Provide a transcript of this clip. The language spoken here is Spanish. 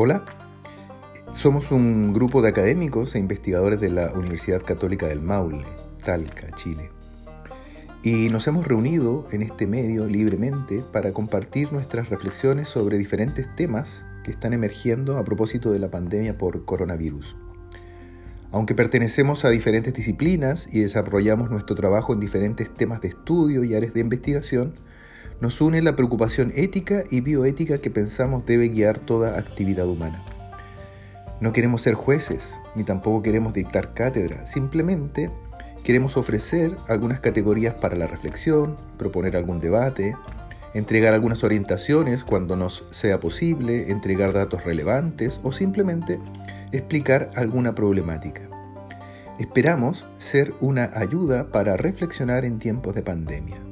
Hola, somos un grupo de académicos e investigadores de la Universidad Católica del Maule, Talca, Chile. Y nos hemos reunido en este medio libremente para compartir nuestras reflexiones sobre diferentes temas que están emergiendo a propósito de la pandemia por coronavirus. Aunque pertenecemos a diferentes disciplinas y desarrollamos nuestro trabajo en diferentes temas de estudio y áreas de investigación, nos une la preocupación ética y bioética que pensamos debe guiar toda actividad humana. No queremos ser jueces, ni tampoco queremos dictar cátedra, simplemente queremos ofrecer algunas categorías para la reflexión, proponer algún debate, entregar algunas orientaciones cuando nos sea posible, entregar datos relevantes o simplemente explicar alguna problemática. Esperamos ser una ayuda para reflexionar en tiempos de pandemia.